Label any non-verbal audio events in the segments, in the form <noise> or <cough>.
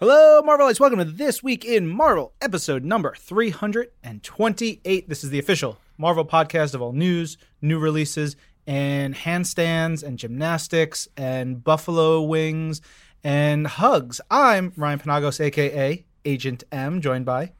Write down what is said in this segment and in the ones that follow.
Hello, Marvelites. Welcome to This Week in Marvel, episode number 328. This is the official Marvel podcast of all news, new releases, and handstands, and gymnastics, and buffalo wings, and hugs. I'm Ryan Penagos, aka Agent M, joined by.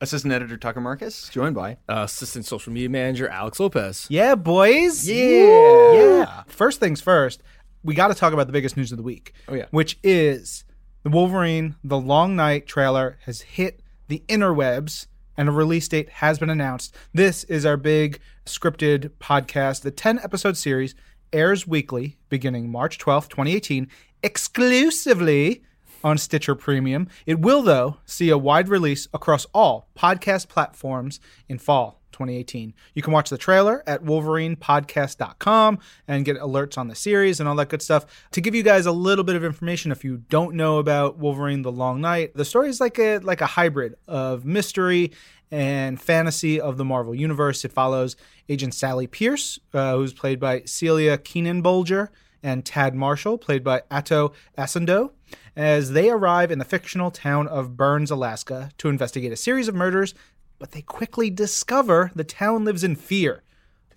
Assistant Editor Tucker Marcus, joined by Uh, assistant social media manager Alex Lopez. Yeah, boys. Yeah. Yeah. First things first, we got to talk about the biggest news of the week. Oh, yeah. Which is the Wolverine The Long Night trailer has hit the interwebs and a release date has been announced. This is our big scripted podcast. The 10 episode series airs weekly beginning March 12th, 2018, exclusively on Stitcher Premium. It will, though, see a wide release across all podcast platforms in fall 2018. You can watch the trailer at wolverinepodcast.com and get alerts on the series and all that good stuff. To give you guys a little bit of information if you don't know about Wolverine the Long Night, the story is like a like a hybrid of mystery and fantasy of the Marvel universe. It follows Agent Sally Pierce, uh, who's played by Celia Keenan Bolger, and Tad Marshall, played by Ato Essandoh, as they arrive in the fictional town of Burns, Alaska, to investigate a series of murders, but they quickly discover the town lives in fear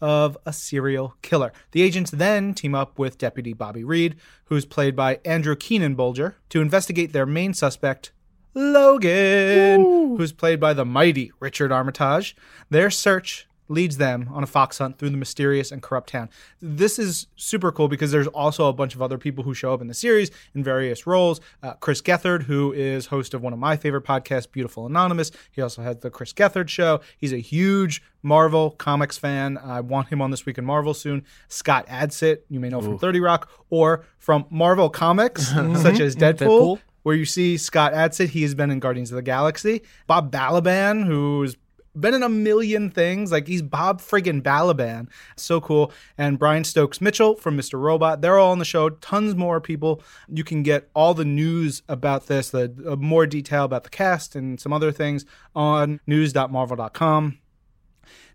of a serial killer. The agents then team up with Deputy Bobby Reed, who's played by Andrew Keenan Bolger, to investigate their main suspect, Logan, who's played by the mighty Richard Armitage. Their search leads them on a fox hunt through the mysterious and corrupt town. This is super cool because there's also a bunch of other people who show up in the series in various roles. Uh, Chris Gethard, who is host of one of my favorite podcasts, Beautiful Anonymous. He also has the Chris Gethard Show. He's a huge Marvel comics fan. I want him on this week in Marvel soon. Scott Adsit, you may know from 30 Rock, or from Marvel comics <laughs> such as Deadpool Deadpool. where you see Scott Adsit. He has been in Guardians of the Galaxy. Bob Balaban, who's been in a million things. Like he's Bob friggin' Balaban. So cool. And Brian Stokes Mitchell from Mr. Robot. They're all on the show. Tons more people. You can get all the news about this, the uh, more detail about the cast and some other things on news.marvel.com.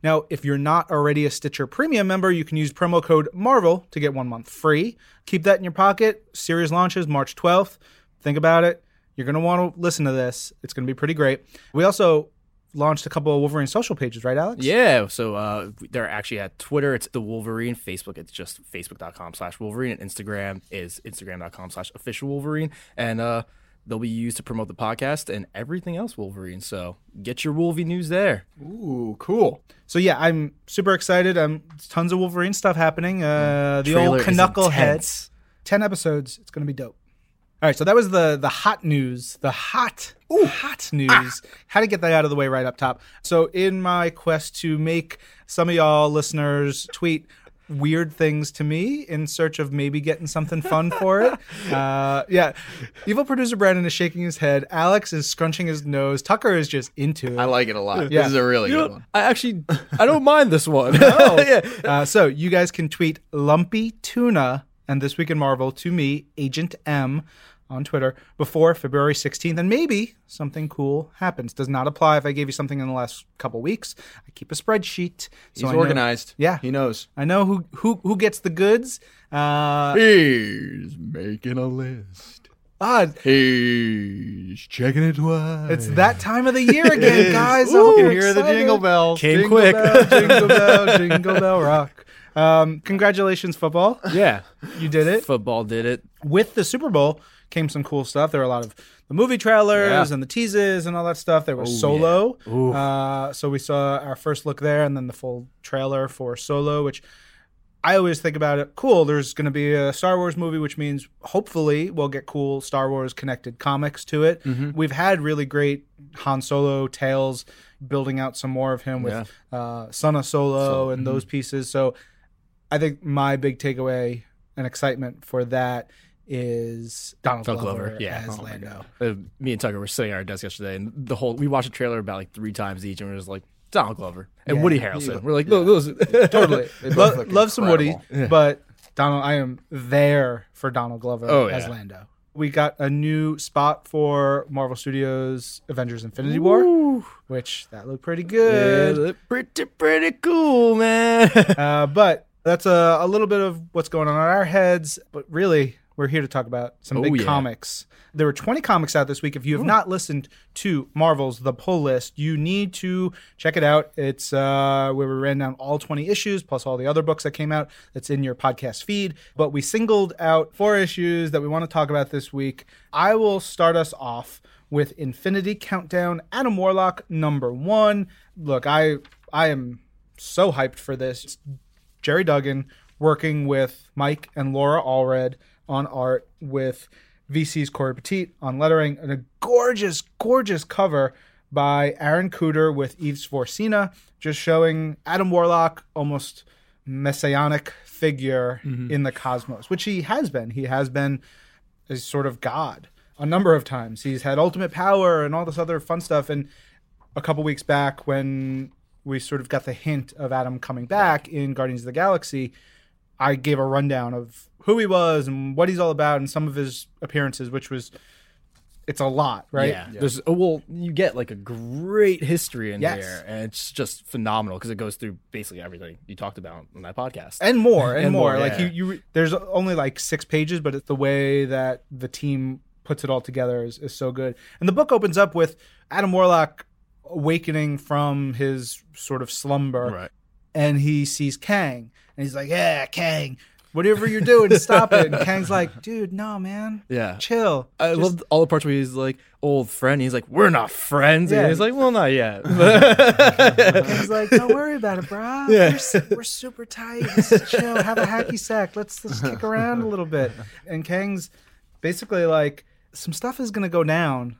Now, if you're not already a Stitcher Premium member, you can use promo code MARVEL to get one month free. Keep that in your pocket. Series launches March 12th. Think about it. You're going to want to listen to this. It's going to be pretty great. We also launched a couple of Wolverine social pages, right, Alex? Yeah, so uh, they're actually at Twitter. It's the Wolverine. Facebook, it's just facebook.com slash Wolverine. And Instagram is instagram.com slash official Wolverine. And uh, they'll be used to promote the podcast and everything else Wolverine. So get your Wolvie news there. Ooh, cool. So yeah, I'm super excited. Um, tons of Wolverine stuff happening. Uh, the Trailer old Knuckleheads. Ten episodes. It's gonna be dope. All right, so that was the the hot news, the hot hot news. How to get that out of the way right up top. So in my quest to make some of y'all listeners tweet weird things to me in search of maybe getting something fun for it. <laughs> Uh, yeah, evil producer Brandon is shaking his head. Alex is scrunching his nose. Tucker is just into it. I like it a lot. Yeah. This is a really You good know, one. I actually, <laughs> I don't mind this one. <laughs> yeah. Uh, so you guys can tweet lumpy tuna and this week in Marvel to me, Agent M, on Twitter before February 16th, and maybe something cool happens. Does not apply if I gave you something in the last couple weeks. I keep a spreadsheet. So He's I know- organized. Yeah. He knows. I know who who who gets the goods. Uh, He's making a list. odd. He's checking it twice. It's that time of the year <laughs> again, guys. I I'm can hear the jingle bells. Came Jingle quick. bell, jingle <laughs> bell, jingle bell rock. Um, congratulations, football. yeah. You did it. Football did it. with the Super Bowl came some cool stuff. There were a lot of the movie trailers Yeah. And the teases and all that stuff. There was Solo. Uh, so we saw our first look there and then the full trailer for Solo, which I always think about it. Cool. There's going to be a Star Wars movie, which means hopefully we'll get cool Star Wars connected comics to it. Mm-hmm. We've had really great Han Solo tales, building out some more of him with uh, Son of Solo and mm-hmm. those pieces. So I think my big takeaway and excitement for that is Donald Donald Glover, Glover, yeah. as Oh Lando. Uh, me and Tucker were sitting at our desk yesterday, and the whole we watched a trailer about like three times each, and we were just like Donald Glover and Yeah. Woody Harrelson. We're like, look, those. <laughs> Totally. <laughs> Lo- look love some Woody, incredible. but Donald, I am there for Donald Glover Oh, as. Lando. We got a new spot for Marvel Studios Avengers Infinity War, Ooh. which that looked pretty Yeah, good. look pretty pretty cool, man. <laughs> uh, but that's a, a little bit of what's going on in our heads. But really, we're here to talk about some Oh, big yeah. comics. There were 20 comics out this week. If you have not listened to Marvel's The Pull List, you need to check it out. It's uh, where we ran down all 20 issues plus all the other books that came out. That's in your podcast feed. But we singled out four issues that we want to talk about this week. I will start us off with Infinity Countdown, Adam Warlock number one. Look, I I am so hyped for this. It's Gerry Duggan working with Mike and Laura Allred on art with VC's Cory Petit on lettering and a gorgeous, gorgeous cover by Aaron Kuder with Ive Svorcina, just showing Adam Warlock almost messianic figure mm-hmm. in the cosmos, which he has been. He has been a sort of god a number of times. He's had ultimate power and all this other fun stuff. And a couple weeks back, when we sort of got the hint of Adam coming back in Guardians of the Galaxy, I gave a rundown of who he was and what he's all about and some of his appearances, which was it's a lot, right? Yeah. There's oh, well, you get like a great history in Yes. there, and it's just phenomenal because it goes through basically everything you talked about on that podcast. and more and, <laughs> And more. more, Like yeah. you, you, there's only like six pages, but it's the way that the team puts it all together is, is so good. And the book opens up with Adam Warlock awakening from his sort of slumber, right. and he sees Kang, and he's like, "Yeah, Kang, whatever you're doing, stop it." And Kang's like, "Dude, no, man, Yeah. chill." I Just- love all the parts where he's like old friend. He's like, "We're not friends." Yeah. And he's like, "Well, not yet." <laughs> <laughs> Kang's like, "Don't worry about it, bro. Yeah. We're, s- we're super tight. Let's chill. Have a hacky sack. Let's let's kick around a little bit." And Kang's basically like, "Some stuff is gonna go down,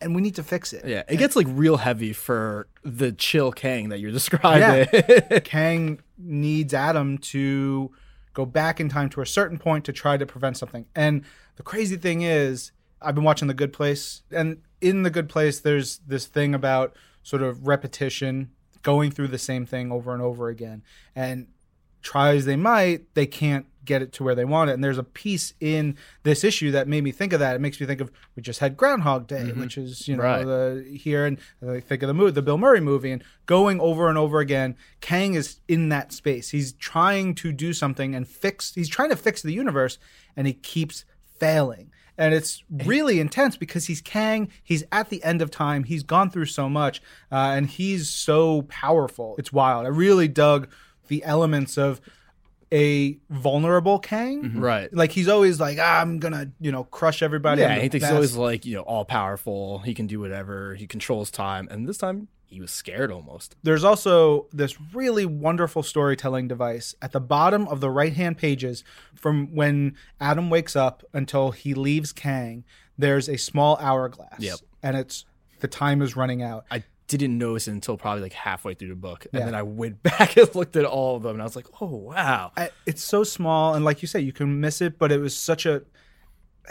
and we need to fix it." yeah, it gets like real heavy for the chill Kang that you're <laughs> describing. <laughs> Kang needs Adam to go back in time to a certain point to try to prevent something. And the crazy thing is, I've been watching The Good Place, and in The Good Place, there's this thing about sort of repetition, going through the same thing over and over again. And try as they might, they can't get it to where they want it. And there's a piece in this issue that made me think of that. It makes me think of we just had Groundhog Day, which is you know Right. the here and I think of the movie, the Bill Murray movie, and going over and over again. Kang is in that space. He's trying to do something and fix. He's trying to fix the universe, and he keeps failing. And it's really intense because he's Kang. He's at the end of time. He's gone through so much, uh, and he's so powerful. It's wild. I really dug the elements of a vulnerable Kang. right. Like he's always like, ah, I'm gonna, you know, crush everybody. Yeah, he thinks he's always like you know all powerful. He can do whatever. He controls time, and this time he was scared almost. There's also this really wonderful storytelling device at the bottom of the right hand pages from when Adam wakes up until he leaves Kang. There's a small hourglass. Yep. And it's the time is running out. I didn't notice it until probably like halfway through the book, and Yeah. then I went <laughs> back and looked at all of them, and I was like, "Oh wow!" I, it's so small, and like you say, you can miss it, but it was such a,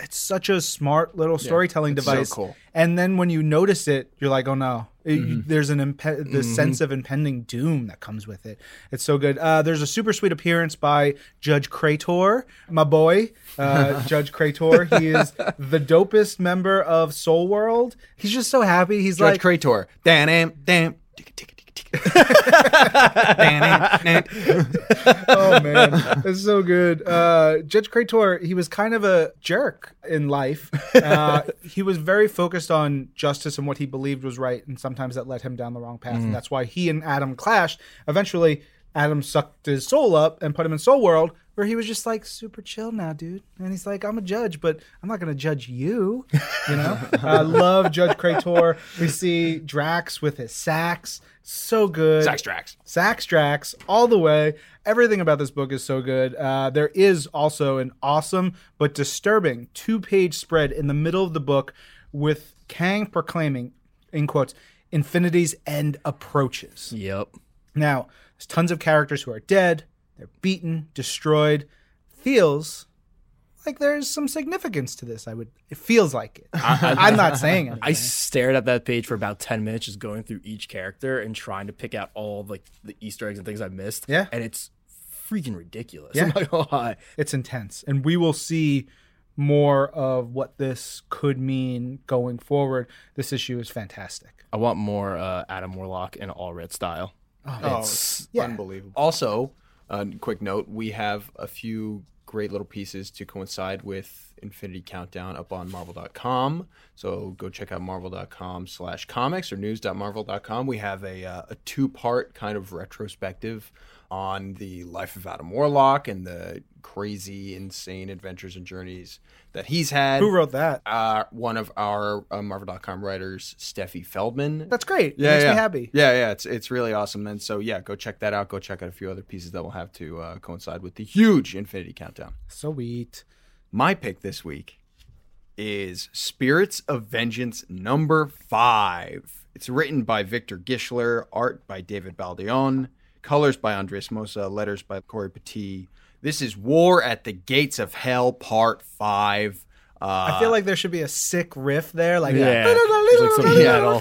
it's such a smart little storytelling so device. cool. And then when you notice it, you're like, oh no, It- you- Mm-hmm. there's an impe- the sense of impending doom that comes with it. It's so good. Uh, there's a super sweet appearance by Judge Krator, my boy, uh, <laughs> Judge Krator. He is the dopest member of Soul World. He's just so happy. He's like Judge like, Krator. Dan am damn. Oh man, that's so good. Uh, Judge Krator, he was kind of a jerk in life. Uh, he was very focused on justice and what he believed was right, and sometimes that led him down the wrong path. And that's why he and Adam clashed. Eventually, Adam sucked his soul up and put him in Soul World, where he was just like super chill now, dude. And he's like, I'm a judge, but I'm not gonna judge you. You know, <laughs> I love Judge Krator. We see Drax with his sax, so good. Sax Drax. Sax Drax all the way. Everything about this book is so good. Uh, there is also an awesome but disturbing two page spread in the middle of the book with Kang proclaiming, in quotes, infinity's end approaches. Yep. Now, there's tons of characters who are dead, they're beaten, destroyed. Feels like there's some significance to this. I would, it feels like it. I, am not saying anything. I stared at that page for about ten minutes, just going through each character and trying to pick out all like the Easter eggs and things I missed. Yeah. and it's freaking ridiculous. Yeah. <laughs> I'm not gonna it's intense and we will see more of what this could mean going forward, this issue is fantastic. I want more uh, Adam Warlock in Allred style. Oh, It's- yeah. unbelievable. Also, a quick note: we have a few great little pieces to coincide with Infinity Countdown up on Marvel.com. So go check out Marvel.com/slash comics or news.marvel.com. We have a uh, a two part kind of retrospective on the life of Adam Warlock and the crazy, insane adventures and journeys that he's had. Who wrote that? uh, one of our uh, Marvel.com writers, Steffi Feldman. That's great. yeah, Makes yeah. me happy. Yeah, yeah, it's it's really awesome. And so yeah, go check that out. Go check out a few other pieces that we'll have to uh, coincide with the huge Infinity Countdown. Sweet. My pick this week is Spirits of Vengeance number five. It's written by Victor Gischler, art by David Baldeon, colors by Andres Mossa, letters by Cory Petit. This is War at the Gates of Hell, part five. Uh, I feel like there should be a sick riff there, like Yeah. <laughs> It's like Yeah.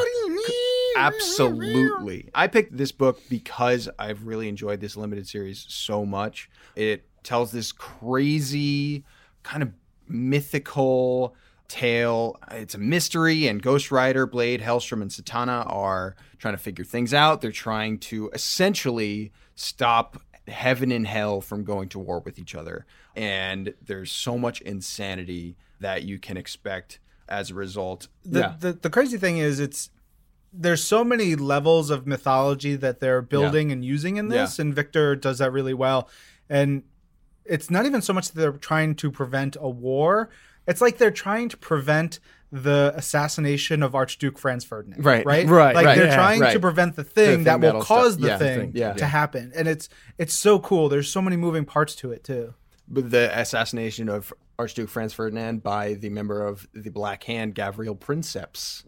<laughs> Absolutely. I picked this book because I've really enjoyed this limited series so much. It tells this crazy, kind of mythical tale. It's a mystery, and Ghost Rider, Blade, Hellstrom, and Satana are trying to figure things out. They're trying to essentially stop heaven and hell from going to war with each other. And there's so much insanity that you can expect as a result. the, yeah. the the crazy thing is it's there's so many levels of mythology that they're building and using in this and Victor does that really well and it's not even so much that they're trying to prevent a war it's like they're trying to prevent the assassination of Archduke Franz Ferdinand Right, right? Right, like right, they're yeah, trying to prevent the thing thing that will cause the yeah, the thing thing, yeah. to happen. And it's it's so cool. There's so many moving parts to it too. But the assassination of Archduke Franz Ferdinand by the member of the Black Hand, Gavril Princeps.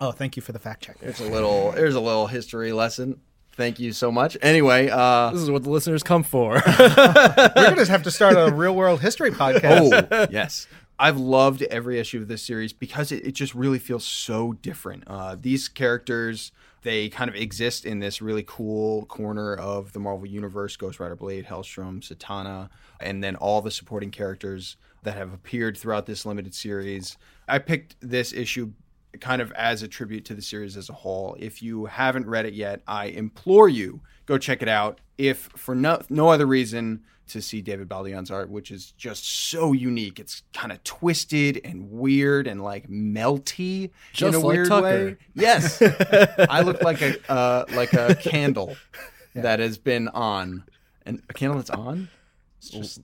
oh thank you for the fact check. There's a little, there's a little history lesson. Thank you so much. Anyway, uh, This is what the listeners come for. <laughs> we're gonna have to start a real world history podcast. oh yes, I've loved every issue of this series because it, it just really feels so different. Uh, these characters, they kind of exist in this really cool corner of the Marvel Universe: Ghost Rider, Blade, Hellstrom, Satana, and then all the supporting characters that have appeared throughout this limited series. I picked this issue kind of as a tribute to the series as a whole. If you haven't read it yet, I implore you go check it out. If for no no other reason to see David Baldeon's art, which is just so unique. It's kind of twisted and weird and like melty Just in a like weird Tucker. way. Yes, I look like a uh, like a candle that has been on, and a candle that's on. It's just,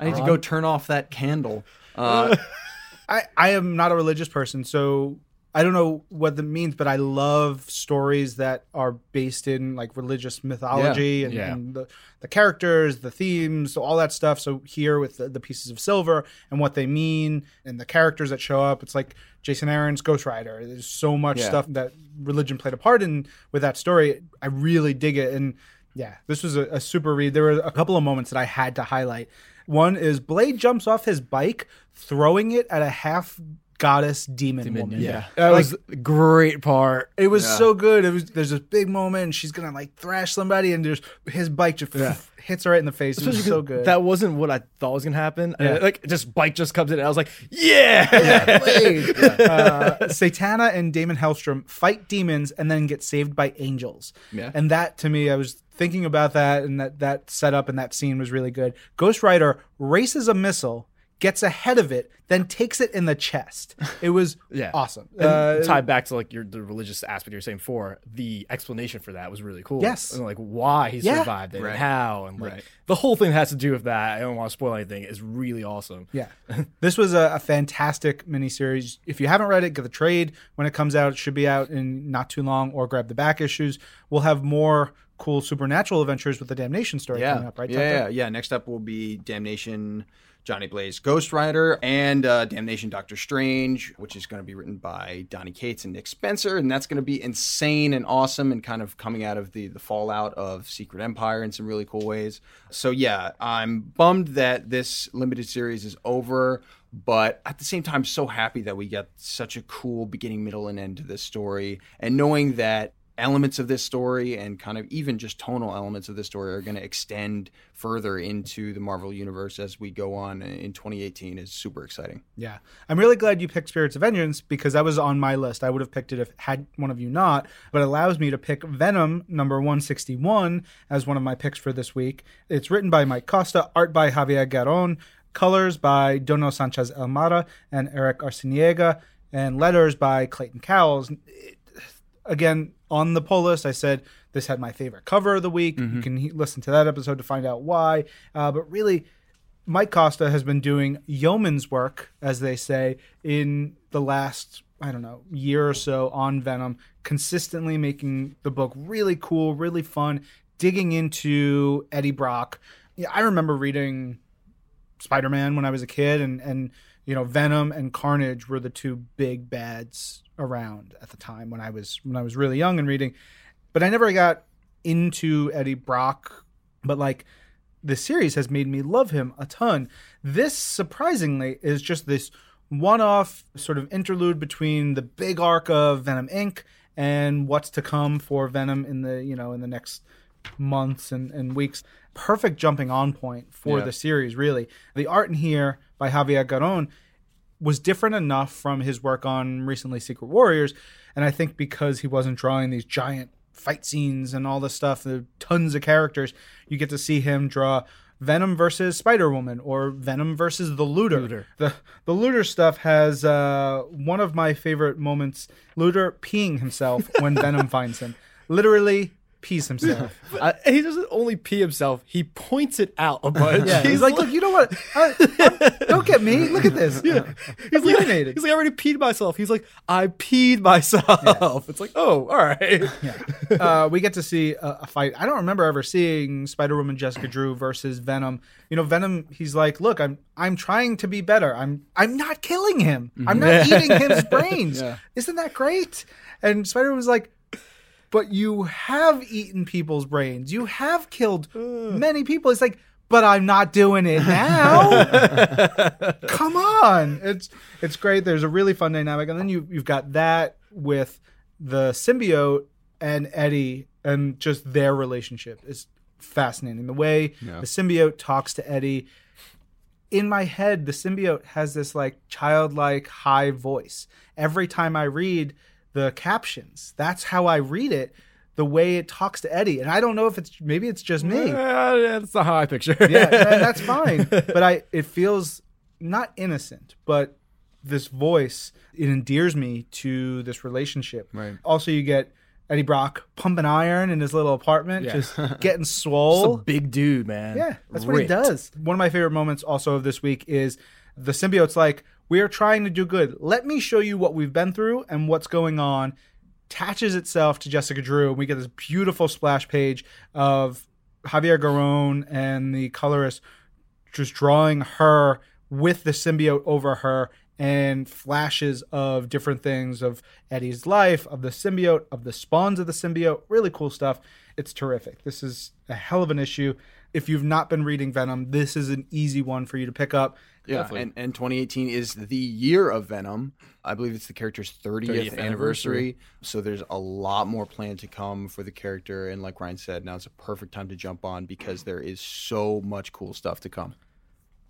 I need to go turn off that candle. Uh, <laughs> I, I am not a religious person, so I don't know what that means, but I love stories that are based in like religious mythology and, Yeah. and the, the characters, the themes, so all that stuff. So here with the, the pieces of silver and what they mean and the characters that show up, it's like Jason Aaron's Ghost Rider. There's so much Yeah. stuff that religion played a part in with that story. I really dig it. And yeah, this was a, a super read. There were a couple of moments that I had to highlight. One is Blade jumps off his bike, throwing it at a half goddess demon, woman. yeah. That Like- was a great part. It was Yeah. so good. It was there's this big moment and she's gonna like thrash somebody and there's his bike just <laughs> hits her right in the face. It was so good. That wasn't what I thought was gonna happen. Yeah. And, like just bike just comes in and I was like, yeah. Blade. <laughs> Uh, Satana and Daimon Hellstrom fight demons and then get saved by angels. Yeah. And that to me, I was thinking about that and that that setup and that scene was really good. Ghost Rider races a missile, gets ahead of it, then takes it in the chest. It was <laughs> Yeah. awesome. And Uh, tied back to like your the religious aspect you're saying for the explanation for that was really cool. Yes. and like why he Yeah. survived it Right. and how and like Right. the whole thing that has to do with that. I don't want to spoil anything. Is really awesome. Yeah. this was a, a fantastic miniseries. If you haven't read it, get the trade when it comes out. It should be out in not too long, or grab the back issues. We'll have more cool supernatural adventures with the Damnation story yeah, coming up, right? yeah, yeah, yeah. Next up will be Damnation, Johnny Blaze, Ghost Rider, and uh, Damnation, Doctor Strange, which is going to be written by Donny Cates and Nick Spencer, and that's going to be insane and awesome, and kind of coming out of the the fallout of Secret Empire in some really cool ways. So yeah, I'm bummed that this limited series is over. But at the same time, so happy that we got such a cool beginning, middle, and end to this story. And knowing that elements of this story and kind of even just tonal elements of this story are going to extend further into the Marvel universe as we go on in 2018 is super exciting. Yeah. I'm really glad you picked Spirits of Vengeance because that was on my list. I would have picked it if had one of you not, but it allows me to pick Venom number 161 as one of my picks for this week. It's written by Mike Costa, art by Javier Garron, colors by Dono Sanchez Almara and Eric Arciniega, and letters by Clayton Cowles. Again, on the pull list, I said this had my favorite cover of the week. You can he- listen to that episode to find out why. Uh, but really, Mike Costa has been doing yeoman's work, as they say, in the last, I don't know, year or so on Venom, consistently making the book really cool, really fun, digging into Eddie Brock. Yeah, I remember reading Spider Man when I was a kid, and, and, you know, Venom and Carnage were the two big bads around at the time when I was when I was really young and reading. But I never got into Eddie Brock, but like the series has made me love him a ton. This surprisingly is just this one-off sort of interlude between the big arc of Venom Inc. and what's to come for Venom in the you know in the next months and, and weeks. Perfect jumping on point for Yeah. the series, really. The art in here by Javier Garron was different enough from his work on recently Secret Warriors, and I think because he wasn't drawing these giant fight scenes and all this stuff, the tons of characters, you get to see him draw Venom versus Spider Woman or Venom versus the Looter. Looter. The the Looter stuff has uh, one of my favorite moments. Looter peeing himself when <laughs> Venom finds him, literally pees himself. <laughs> I, he doesn't only pee himself; he points it out a bunch. Yeah, he's like, look, you know what? I, I- don't get me. Look at this. Yeah, <laughs> He's like, urinated. he's like, I already peed myself. He's like, I peed myself. It's like, oh, all right. Yeah. Uh, we get to see a, a fight. I don't remember ever seeing Spider Woman Jessica Drew versus Venom. You know, Venom. He's like, look, I'm I'm trying to be better. I'm I'm not killing him. I'm not eating his brains. <laughs> Isn't that great? And Spider was like. But you have eaten people's brains. You have killed uh. many people. It's like, but I'm not doing it now. <laughs> Come on. It's it's great. There's a really fun dynamic. And then you you've got that with the symbiote and Eddie and just their relationship is fascinating. The way the symbiote talks to Eddie. In my head, the symbiote has this like childlike high voice. Every time I read the captions, that's how I read it. The way it talks to Eddie, and I don't know if it's maybe it's just me. Uh, that's not how I picture. yeah, <laughs> that's fine. But I, it feels not innocent, but this voice it endears me to this relationship. Right. Also, you get Eddie Brock pumping iron in his little apartment, Yeah. just <laughs> getting Just a swole. big dude, man. Yeah, that's what he does. One of my favorite moments also of this week is the symbiote's like, "We are trying to do good. Let me show you what we've been through and what's going on." Attaches itself to Jessica Drew, and we get this beautiful splash page of Javier Garron and the colorist just drawing her with the symbiote over her and flashes of different things of Eddie's life, of the symbiote, of the spawns of the symbiote. Really cool stuff. It's terrific. This is a hell of an issue. If you've not been reading Venom, this is an easy one for you to pick up. Yeah, Definitely. and, and 2018 is the year of Venom. I believe it's the character's 30th, 30th anniversary. anniversary. So there's a lot more planned to come for the character. And like Ryan said, now it's a perfect time to jump on because there is so much cool stuff to come.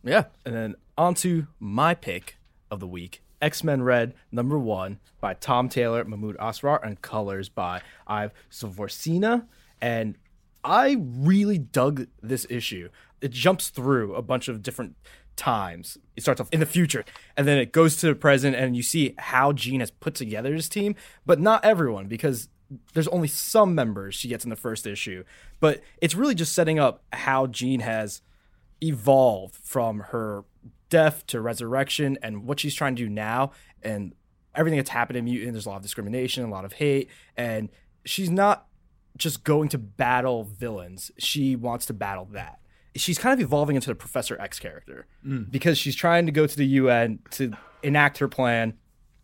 Yeah. And then on to my pick of the week X Men Red, number one, by Tom Taylor, Mahmoud Asrar, and colors by Ive Svorcina. And I really dug this issue. It jumps through a bunch of different times. It starts off in the future, and then it goes to the present, and you see how Jean has put together his team, but not everyone, because there's only some members she gets in the first issue. But it's really just setting up how Jean has evolved from her death to resurrection and what she's trying to do now and everything that's happened in mutant there's a lot of discrimination a lot of hate and she's not just going to battle villains she wants to battle that she's kind of evolving into the professor x character hmm. because she's trying to go to the un to enact her plan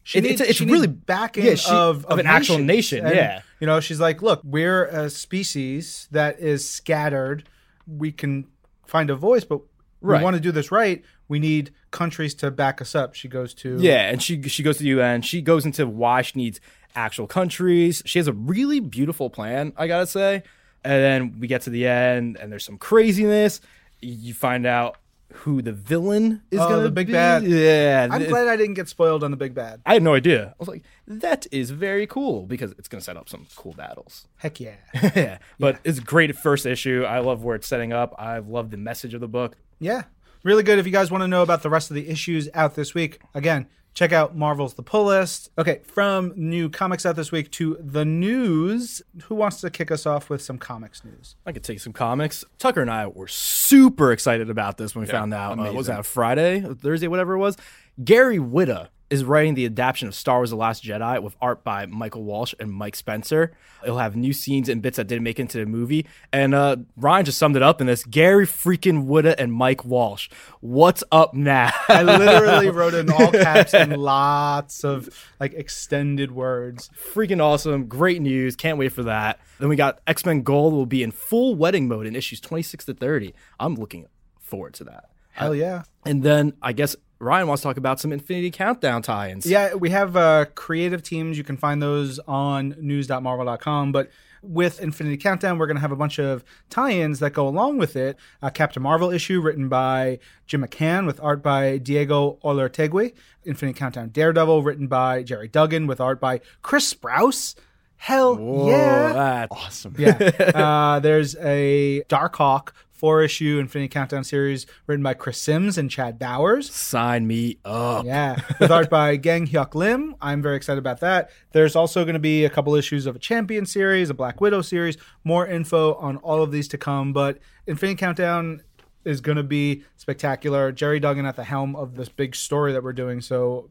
She It- needs, it's, it's she really backing yeah, she- of, of an actual nation, And, yeah. You know, she's like, look, we're a species that is scattered. We can find a voice, but Right. we want to do this right. We need countries to back us up. She goes to Yeah, and she she goes to the UN. She goes into why she needs actual countries. She has a really beautiful plan, I gotta say. And then we get to the end, and there's some craziness. You find out who the villain is Oh, the big be. bad. Yeah, I'm glad I didn't get spoiled on the big bad. I had no idea. I was like, that is very cool because it's gonna set up some cool battles. Heck yeah. <laughs> yeah, but it's a great first issue. I love where it's setting up. I love the message of the book. Yeah. Really good. If you guys want to know about the rest of the issues out this week, again, check out Marvel's The Pull List. Okay, from new comics out this week to the news. Who wants to kick us off with some comics news? I could take some comics. Tucker and I were super excited about this when we found out. Uh, was that Friday, Thursday, whatever it was? Gary Whitta is writing the adaptation of Star Wars: The Last Jedi with art by Michael Walsh and Mike Spencer. It'll have new scenes and bits that didn't make it into the movie. And uh, Ryan just summed it up in this: Gary freaking Whitta and Mike Walsh. What's up now? I literally <laughs> wrote in all caps and lots of like extended words. freaking awesome. Great news. Can't wait for that. Then we got X Men Gold will be in full wedding mode in issues 26 to 30. I'm looking forward to that. Hell yeah. And then I guess Ryan wants to talk about some Infinity Countdown tie-ins. Yeah, we have uh, creative teams. You can find those on news.marvel.com. But with Infinity Countdown, we're going to have a bunch of tie ins that go along with it. A Captain Marvel issue written by Jim McCann with art by Diego Olortegui. Infinity Countdown Daredevil written by Gerry Duggan with art by Chris Sprouse. Hell Whoa, yeah. that- Awesome. Yeah. <laughs> uh, there's a Darkhawk four issue Infinity Countdown series written by Chris Sims and Chad Bowers. Sign me up. Yeah, with art by <laughs> Gang Hyuk Lim. I'm very excited about that. There's also going to be a couple issues of a Champion series, a Black Widow series. More info on all of these to come. But Infinity Countdown is going to be spectacular. Gerry Duggan at the helm of this big story that we're doing. So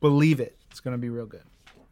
believe it. It's going to be real good.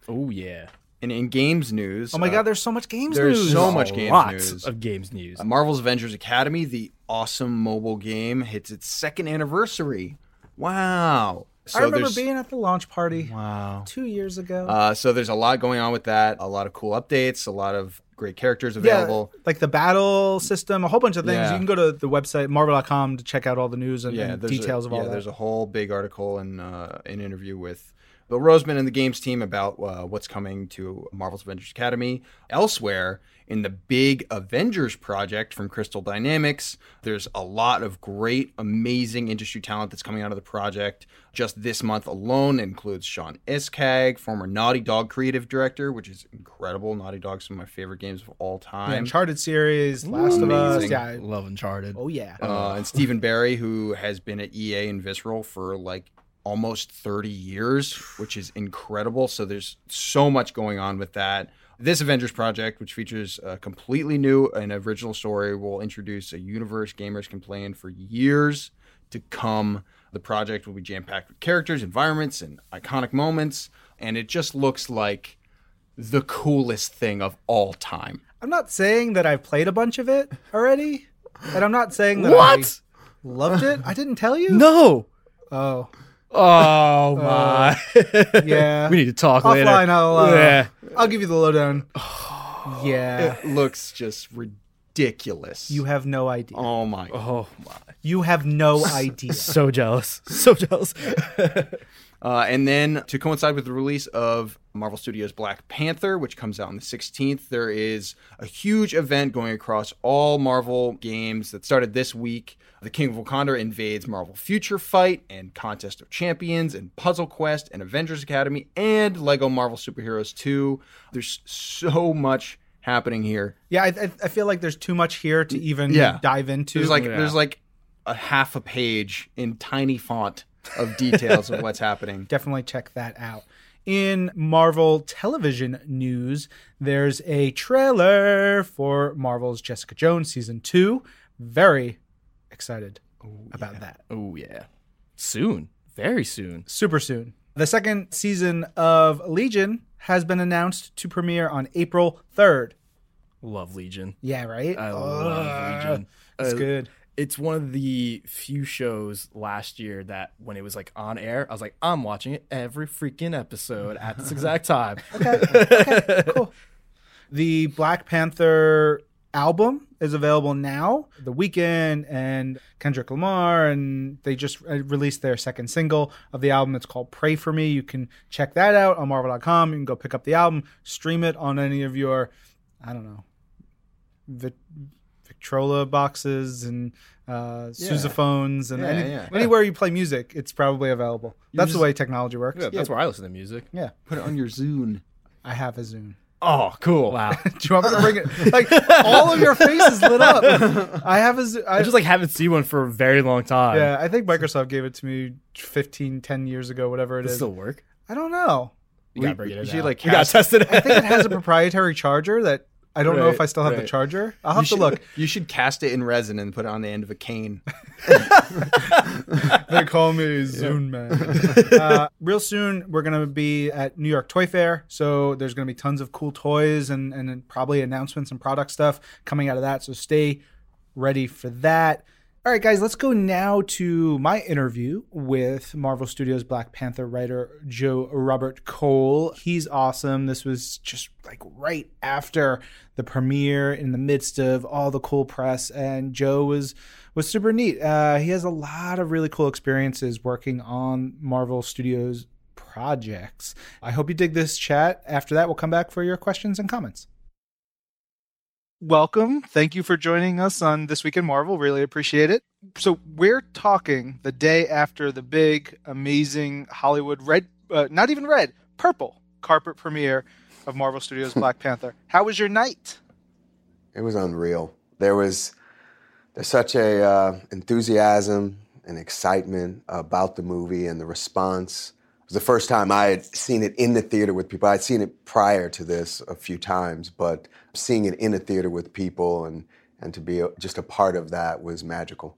Oh yeah. And in games news, Oh my uh, God, there's so much games news. there's news. so much games news. Lots news. of games news. Uh, Marvel's Avengers Academy, the awesome mobile game, hits its second anniversary. Wow. So I remember being at the launch party Wow. two years ago. Uh, so there's a lot going on with that. A lot of cool updates. A lot of great characters yeah, available. like the battle system, a whole bunch of things. Yeah. You can go to the website marvel.com to check out all the news and, Yeah, and details a, of all yeah, that. There's a whole big article and uh, an interview with Bill Roseman and the games team about uh, what's coming to Marvel's Avengers Academy. Elsewhere, in the big Avengers project from Crystal Dynamics, there's a lot of great, amazing industry talent that's coming out of the project. Just this month alone includes Shaun Escayg, former Naughty Dog creative director, which is incredible. Naughty Dog's some of my favorite games of all The time. Uncharted series, Last of Us. Amazing. Yeah. Love Uncharted. Oh yeah. uh, and Stephen Barry, who has been at EA and Visceral for like almost 30 years, which is incredible. So there's so much going on with that. This Avengers project, which features a completely new and original story, will introduce a universe gamers can play in for years to come. The project will be jam packed with characters, environments, and iconic moments. And it just looks like the coolest thing of all time. I'm not saying that I've played a bunch of it already, and I'm not saying that What? I loved it. I didn't tell you. No. Oh Oh my. yeah. <laughs> we need to talk later. I'll uh, yeah. I'll give you the lowdown. <sighs> yeah. It looks just ridiculous. You have no idea. Oh my Oh my. You have no <laughs> idea. So jealous. So jealous. <laughs> Uh, and then to coincide with the release of Marvel Studios Black Panther, which comes out on the 16th, there is a huge event going across all Marvel games that started this week. The King of Wakanda invades Marvel Future Fight and Contest of Champions and Puzzle Quest and Avengers Academy and Lego Marvel Superheroes 2. There's so much happening here. yeah, I, I- I feel like there's too much here to even Yeah. dive into. There's like Yeah. there's like a half a page in tiny font of details of what's happening. <laughs> definitely check that out. In Marvel television news, there's a trailer for Marvel's Jessica Jones season two. Very excited about that. oh yeah. Soon. Very soon. Super soon. The second season of Legion has been announced to premiere on April 3rd. Love Legion. Yeah, right? I love Legion. It's Uh, good. It's one of the few shows last year that when it was like on air, I was like, I'm watching it every freaking episode at this exact <laughs> time. Okay, cool. <laughs> The Black Panther album is available now. The Weeknd and Kendrick Lamar, and they just uh, released their second single of the album. It's called "Pray for Me." You can check that out on Marvel.com. You can go pick up the album, stream it on any of your, I don't know, Victrola boxes and uh, sousaphones and Yeah, any, yeah. anywhere you play music, it's probably available. That's the way technology works. Yeah, that's where I listen to music. Yeah, Put it on your Zune. I have a Zune. Oh, cool! Wow. <laughs> Do you want me to bring it? Like all of your faces lit up. I have a Zune. I I just like haven't seen one for a very long time. Yeah, I think Microsoft gave it to me 15, 10 years ago, whatever it Does it is. still work? I don't know. You gotta bring it in. you should, now. like, you gotta test it. I think it has a <laughs> proprietary charger that I don't know if I still have the charger. I'll have You to should, look. You should cast it in resin and put it on the end of a cane. <laughs> They call me Zune Man. <laughs> uh, real soon, we're going to be at New York Toy Fair. So there's going to be tons of cool toys and, and probably announcements and product stuff coming out of that. So stay ready for that. All right, guys, let's go now to my interview with Marvel Studios Black Panther writer Joe Robert Cole. He's awesome. This was just like right after the premiere, in the midst of all the cool press, and Joe was was super neat. Uh, he has a lot of really cool experiences working on Marvel Studios projects. I hope you dig this chat. After that, we'll come back for your questions and comments. Welcome. Thank you for joining us on This Week in Marvel. Really appreciate it. So, we're talking the day after the big, amazing Hollywood red, uh, not even red, purple carpet premiere of Marvel Studios <laughs> Black Panther. How was your night? It was unreal. There was there's such a uh, enthusiasm and excitement about the movie and the response. It was the first time I had seen it in the theater with people. I'd seen it prior to this a few times, but seeing it in a theater with people and and to be a, just a part of that was magical.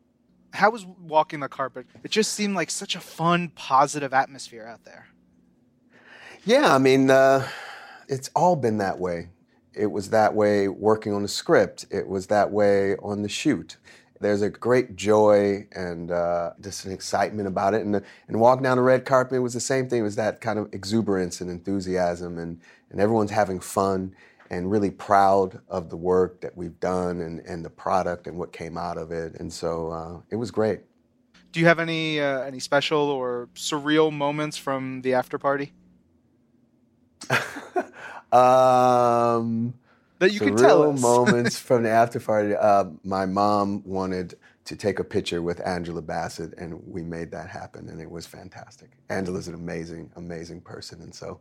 How was walking the carpet? It just seemed like such a fun, positive atmosphere out there. Yeah, I mean, uh, it's all been that way. It was that way working on the script. It was that way on the shoot. There's a great joy and uh, just an excitement about it. And, and walking down the red carpet was the same thing. It was that kind of exuberance and enthusiasm, and, and everyone's having fun and really proud of the work that we've done and, and the product and what came out of it. And so uh, it was great. Do you have any uh, any special or surreal moments from the after party <laughs> Um, that you can tell surreal us? moments <laughs> from the after party. Uh, my mom wanted to take a picture with Angela Bassett, and we made that happen, and it was fantastic. Angela's an amazing, amazing person, and so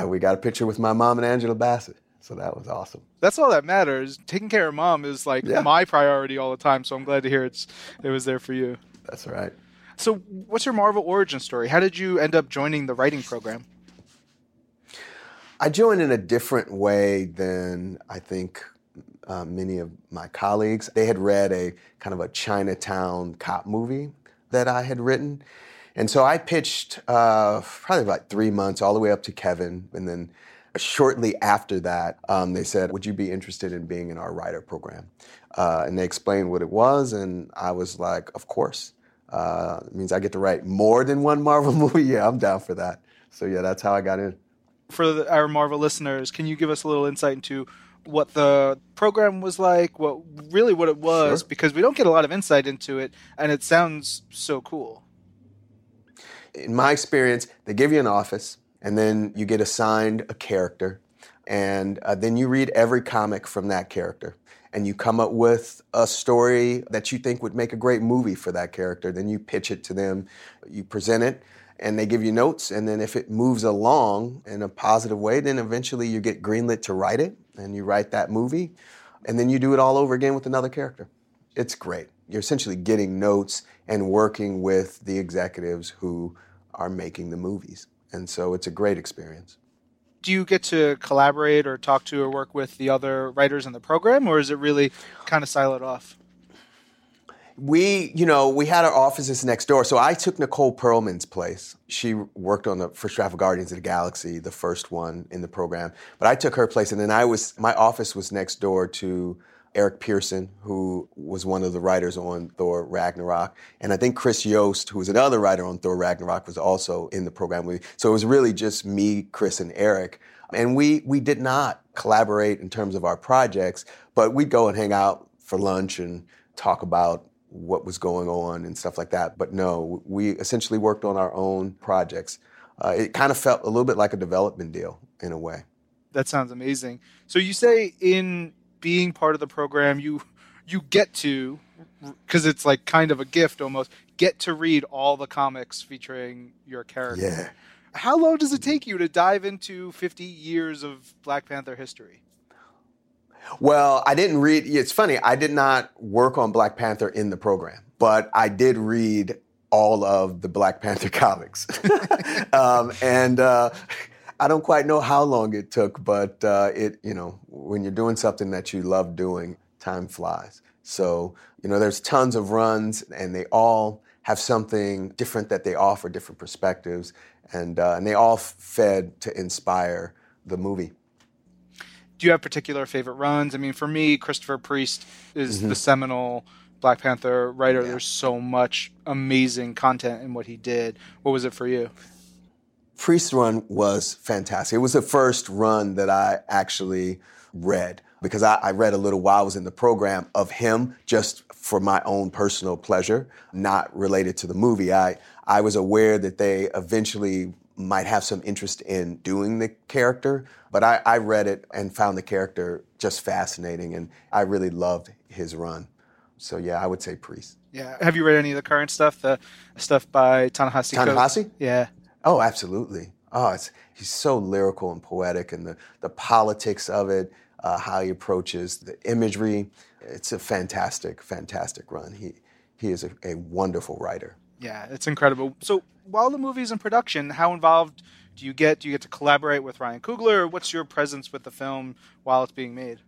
uh, we got a picture with my mom and Angela Bassett. So that was awesome. That's all that matters. Taking care of mom is like Yeah. my priority all the time. So I'm glad to hear it's it was there for you. That's right. So what's your Marvel origin story? How did you end up joining the writing program? I joined in a different way than I think uh, many of my colleagues. They had read a kind of a Chinatown cop movie that I had written. And so I pitched uh, probably about three months, all the way up to Kevin. And then shortly after that, um, they said, Would you be interested in being in our writer program? Uh, and they explained what it was. And I was like, Of course. Uh, it means I get to write more than one Marvel <laughs> movie. Yeah, I'm down for that. So, yeah, that's how I got in. For the, our Marvel listeners, can you give us a little insight into what the program was like? What really what it was? Sure. Because we don't get a lot of insight into it, and it sounds so cool. in my experience, they give you an office, and then you get assigned a character, and uh, then you read every comic from that character, and you come up with a story that you think would make a great movie for that character. Then you pitch it to them, you present it, and they give you notes. And then if it moves along in a positive way, then eventually you get greenlit to write it, and you write that movie, and then you do it all over again with another character. It's great. You're essentially getting notes and working with the executives who are making the movies. And so it's a great experience. Do you get to collaborate or talk to or work with the other writers in the program, or is it really kind of siloed off? We, you know, we had our offices next door. So I took Nicole Perlman's place. She worked on the first draft of Guardians of the Galaxy, the first one in the program. But I took her place, and then I was my office was next door to Eric Pearson, who was one of the writers on Thor Ragnarok, and I think Chris Yost, who was another writer on Thor Ragnarok, was also in the program. So it was really just me, Chris, and Eric. And we we did not collaborate in terms of our projects, but we'd go and hang out for lunch and talk about what was going on and stuff like that. But no, we essentially worked on our own projects. Uh, it kind of felt a little bit like a development deal in a way. That sounds amazing. So you say in being part of the program, you you get to because it's like kind of a gift almost get to read all the comics featuring your character. Yeah. How long does it take you to dive into 50 years of Black Panther history? Well, I didn't read. It's funny. I did not work on Black Panther in the program, but I did read all of the Black Panther <laughs> comics, <laughs> um, and uh, I don't quite know how long it took, but uh, it. You know, when you're doing something that you love doing, time flies. So you know, there's tons of runs, and they all have something different that they offer, different perspectives, and uh, and they all fed to inspire the movie do you have particular favorite runs? I mean, for me, Christopher Priest is mm-hmm. the seminal Black Panther writer. Yeah. There's so much amazing content in what he did. What was it for you? Priest run was fantastic. It was the first run that I actually read because I, I, read a little while I was in the program of him just for my own personal pleasure, not related to the movie. I, I was aware that they eventually might have some interest in doing the character, but I, I, read it and found the character just fascinating, and I really loved his run. So yeah, I would say Priest. Yeah. Have you read any of the current stuff? The stuff by Ta-Nehisi. Ta-Nehisi? Yeah. Oh, absolutely. Oh, it's, he's so lyrical and poetic, and the the politics of it, uh, how he approaches the imagery. It's a fantastic, fantastic run. He he is a, a wonderful writer. Yeah, it's incredible. So while the movie's in production, how involved do you get? Do you get to collaborate with Ryan Coogler? what's your presence with the film while it's being made?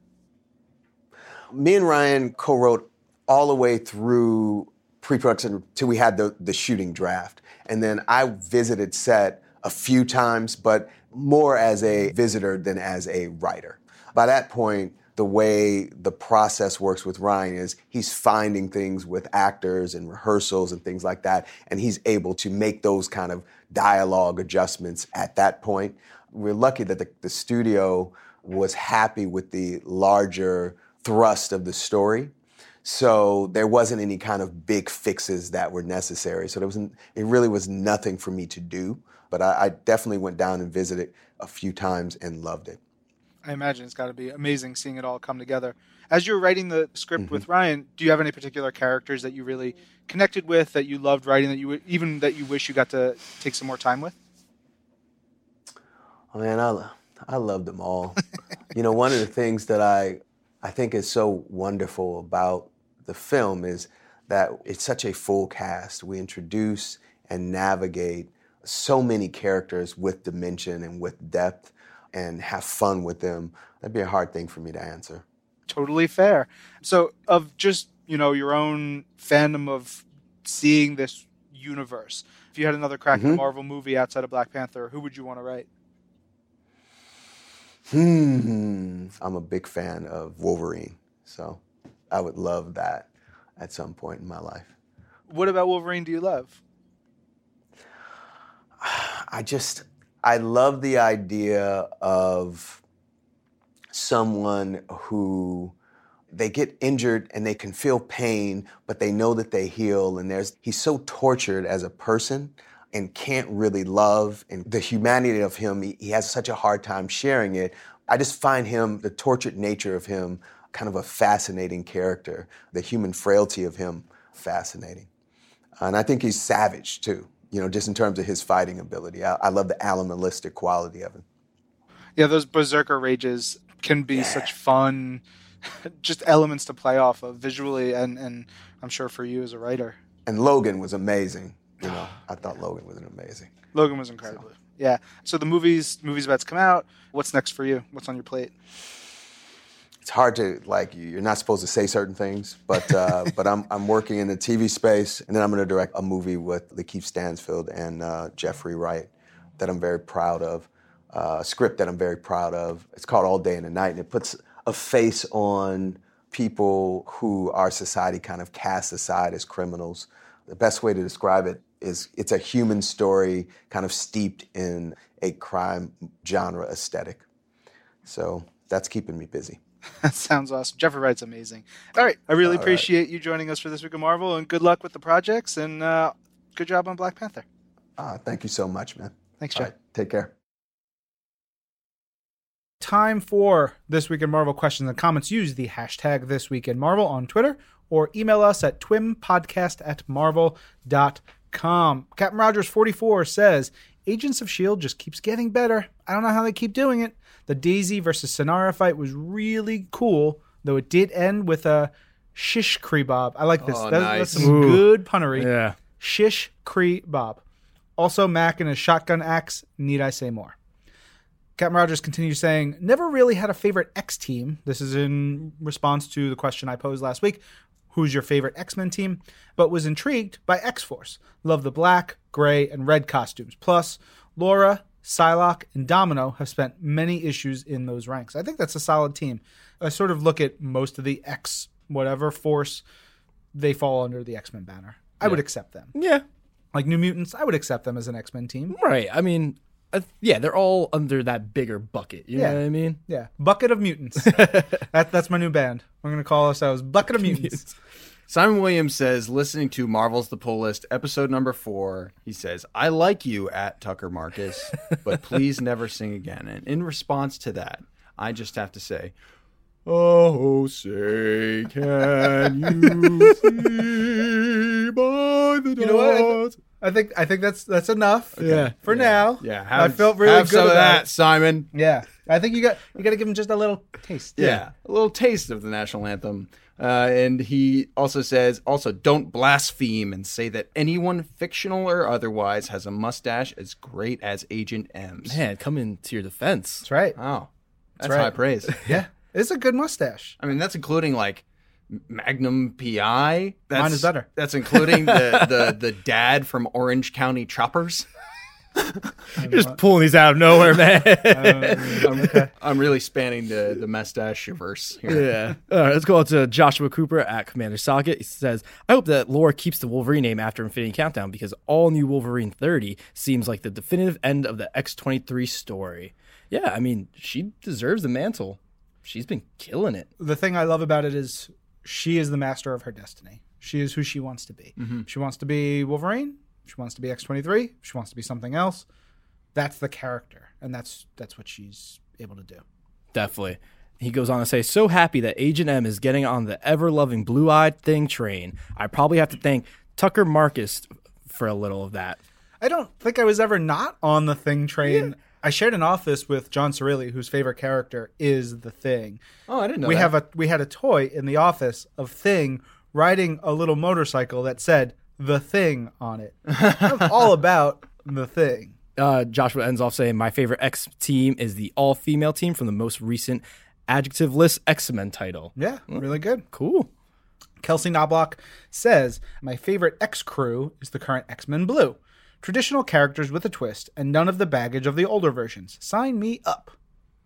Me and Ryan co-wrote all the way through pre-production until we had the, the shooting draft. And then I visited set a few times, but more as a visitor than as a writer. By that point, the way the process works with Ryan is he's finding things with actors and rehearsals and things like that, and he's able to make those kind of dialogue adjustments at that point. We're lucky that the, the studio was happy with the larger thrust of the story. So there wasn't any kind of big fixes that were necessary. So there was it really was nothing for me to do. But I, I definitely went down and visited a few times and loved it. I imagine it's got to be amazing seeing it all come together. As you're writing the script mm-hmm. with Ryan, do you have any particular characters that you really connected with, that you loved writing, that you even that you wish you got to take some more time with? Oh man, I I love them all. you know, one of the things that I I think is so wonderful about the film is that it's such a full cast. We introduce and navigate so many characters with dimension and with depth and have fun with them, that'd be a hard thing for me to answer. Totally fair. So, of just, you know, your own fandom of seeing this universe, if you had another crack mm-hmm. at a Marvel movie outside of Black Panther, who would you want to write? Hmm. I'm a big fan of Wolverine, so I would love that at some point in my life. What about Wolverine do you love? <sighs> I just I love the idea of someone who they get injured and they can feel pain, but they know that they heal. And there's he's so tortured as a person and can't really love. And the humanity of him, he, he has such a hard time sharing it. I just find him, the tortured nature of him, kind of a fascinating character. The human frailty of him, fascinating. And I think he's savage too you know, just in terms of his fighting ability. I, I love the animalistic quality of him. Yeah, those berserker rages can be yeah. such fun, <laughs> just elements to play off of visually, and and I'm sure for you as a writer. And Logan was amazing. You know, <sighs> I thought Logan was an amazing. Logan was incredible. So. Yeah. So the movies movies about to come out. What's next for you? What's on your plate? It's hard to like you're not supposed to say certain things, but uh, <laughs> but I'm I'm working in the TV space, and then I'm going to direct a movie with LaKeith Stanfield and uh, Jeffrey Wright that I'm very proud of. Uh, a script that I'm very proud of. It's called All Day and the Night, and it puts a face on people who our society kind of casts aside as criminals. The best way to describe it is it's a human story kind of steeped in a crime genre aesthetic. So that's keeping me busy. <laughs> That sounds awesome. Jeffrey Wright's amazing. All right. I really All right. appreciate you joining us for this week of Marvel, and good luck with the projects, and uh, good job on Black Panther. Ah, thank you so much, man. Thanks, Jeff. right, take care. Time for This Week in Marvel questions and comments. Use the hashtag This Week in Marvel on Twitter or email us at twimpodcast at marvel.com. Captain Rogers 44 says, Agents of S.H.I.E.L.D. Just keeps getting better. I don't know how they keep doing it. The Daisy versus Sinara fight was really cool, though it did end with a shish kebab. I like this. Oh, That's, nice. that's some Ooh. good punnery. Yeah. Shish Kree Bob. Also, Mac and his shotgun axe. Need I say more? Captain Rogers continues saying, Never really had a favorite X team. This is in response to the question I posed last week Who's your favorite X Men team? But was intrigued by X Force. Love the black, gray, and red costumes. Plus, Laura, Psylocke, and Domino have spent many issues in those ranks. I think that's a solid team. I sort of look at most of the X, whatever force, they fall under the X Men banner. I would accept them. Yeah. Like New Mutants, I would accept them as an X Men team. Right. I mean, uh, yeah, they're all under that bigger bucket. You Yeah. know what I mean? Yeah, Bucket of Mutants. <laughs> that, that's my new band. We're gonna call ourselves Bucket of Mutants. Simon Williams says, listening to Marvel's The Pull List, episode number four, he says, I like you at Tucker Markus, but <laughs> please never sing again. And in response to that, I just have to say, Oh, say, can you see by the You know what? I think I think that's that's enough. Yeah. for now. Yeah, I felt really have good some of about that, it. Simon. Yeah, I think you got you got to give him just a little taste. Yeah. a little taste of the national anthem. Uh, and he also says, also don't blaspheme and say that anyone, fictional or otherwise, has a mustache as great as Agent M's. Man, coming to your defense. that's right. Wow, that's, right. high praise. <laughs> Yeah, it's a good mustache. I mean, that's including like Magnum PI. That's, Mine is better. That's including the, <laughs> the the dad from Orange County Choppers. You're just pulling these out of nowhere, man. <laughs> I'm, I'm really spanning the the mustache verse here. yeah. All right, let's go on to Joshua Cooper at Commander Socket. He says, I hope that Laura keeps the Wolverine name after Infinity Countdown because all new Wolverine 30 seems like the definitive end of the X23 story. Yeah, I mean, she deserves the mantle. She's been killing it. The thing I love about it is she is the master of her destiny. She is who she wants to be. Mm-hmm. She wants to be Wolverine. If She wants to be X twenty three. She wants to be something else. That's the character, and that's that's what she's able to do. Definitely. He goes on to say, so happy that Agent M is getting on the ever loving blue eyed thing train. I probably have to thank Tucker Markus for a little of that. I don't think I was ever not on the Thing train. I shared an office with John Cerilli, whose favorite character is the Thing. Oh, I didn't know we that. have a we had a toy in the office of Thing riding a little motorcycle that said the Thing on it. I'm all <laughs> about the Thing. uh, Joshua ends off saying, My favorite X team is the all female team from the most recent adjective list X Men title. Yeah, really good. Cool. Kelsey Knobloch says, My favorite X crew is the current X Men Blue. Traditional characters with a twist and none of the baggage of the older versions. Sign me up.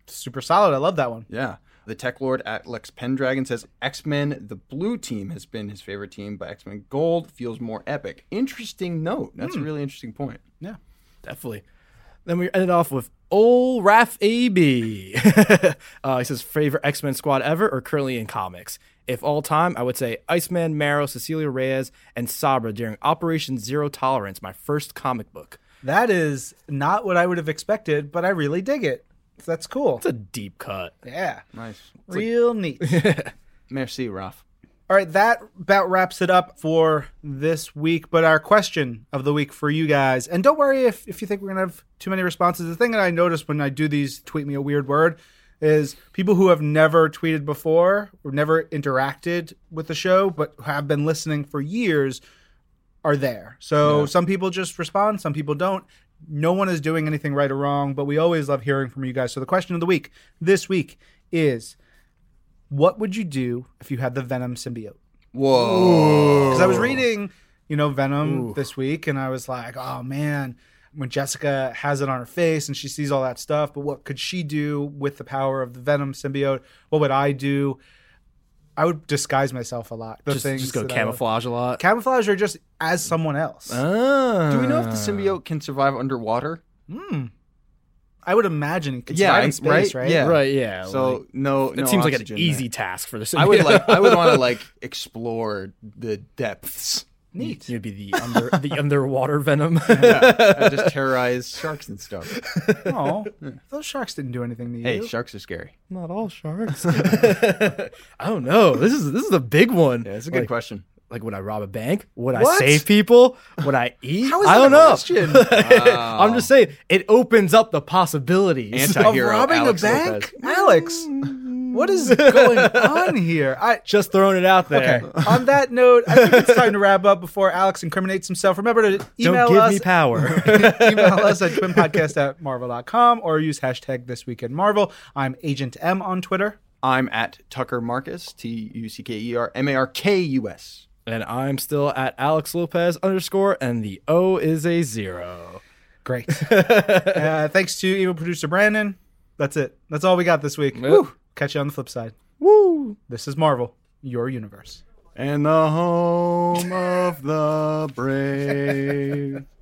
Super solid. I love that one. Yeah. The Tech Lord at Lex Pendragon says X Men, the blue team, has been his favorite team, but X Men Gold feels more epic. Interesting note. That's a really interesting point. Yeah. Definitely. Then we ended off with Ol Raf AB. <laughs> uh, he says, favorite X Men squad ever or currently in comics? If all time, I would say Iceman, Marrow, Cecilia Reyes, and Sabra during Operation Zero Tolerance, my first comic book. That is not what I would have expected, but I really dig it. That's cool. It's a deep cut. Yeah. Nice. Real neat. <laughs> Merci, Raf. All right, that about wraps it up for this week. But our question of the week for you guys, and don't worry if, if you think we're going to have too many responses. The thing that I notice when I do these tweet me a weird word is people who have never tweeted before or never interacted with the show, but have been listening for years are there. So some people just respond, some people don't. No one is doing anything right or wrong, but we always love hearing from you guys. So the question of the week this week is what would you do if you had the Venom symbiote? Whoa. Because I was reading, you know, Venom this week, and I was like, oh man, when Jessica has it on her face and she sees all that stuff, but what could she do with the power of the Venom symbiote? What would I do? I would disguise myself a lot. The Just, things just go that I would- camouflage a lot. camouflage or just as someone else. Ah. Do we know if the symbiote can survive underwater? I would imagine it could Yeah, survive in space, right? right? Yeah. Right, yeah. So like, no, it no seems like an easy there. task for this. I would like. I would <laughs> want to like explore the depths. Neat. You'd be the under the <laughs> underwater venom. I just <laughs> terrorize sharks and stuff. <laughs> Oh, those sharks didn't do anything to you. Hey, sharks are scary. Not all sharks. I don't know. This is this is a big one. Yeah, it's a good like, question. Like, would I rob a bank? Would I save people? Would I eat? How is I don't know. question? I'm just saying it opens up the possibilities. of Anti-hero robbing Alex a bank, Lopez. Alex. Mm. What is going on <laughs> here? I just throwing it out there. okay. on that note, I think it's time to wrap up before Alex incriminates himself. Remember to email Don't give us me power. <laughs> email us at <laughs> twimpodcast at marvel.com or use hashtag this week in Marvel. I'm Agent M on Twitter. I'm at Tucker Markus, T U C K E R M A R K U S. and I'm still at Alex Lopez underscore, and the O is a zero. Great. uh, thanks to evil producer Brandon. That's it. That's all we got this week. Woo. Catch you on the flip side. Woo! This is Marvel, your universe. And the home of the brave. <laughs>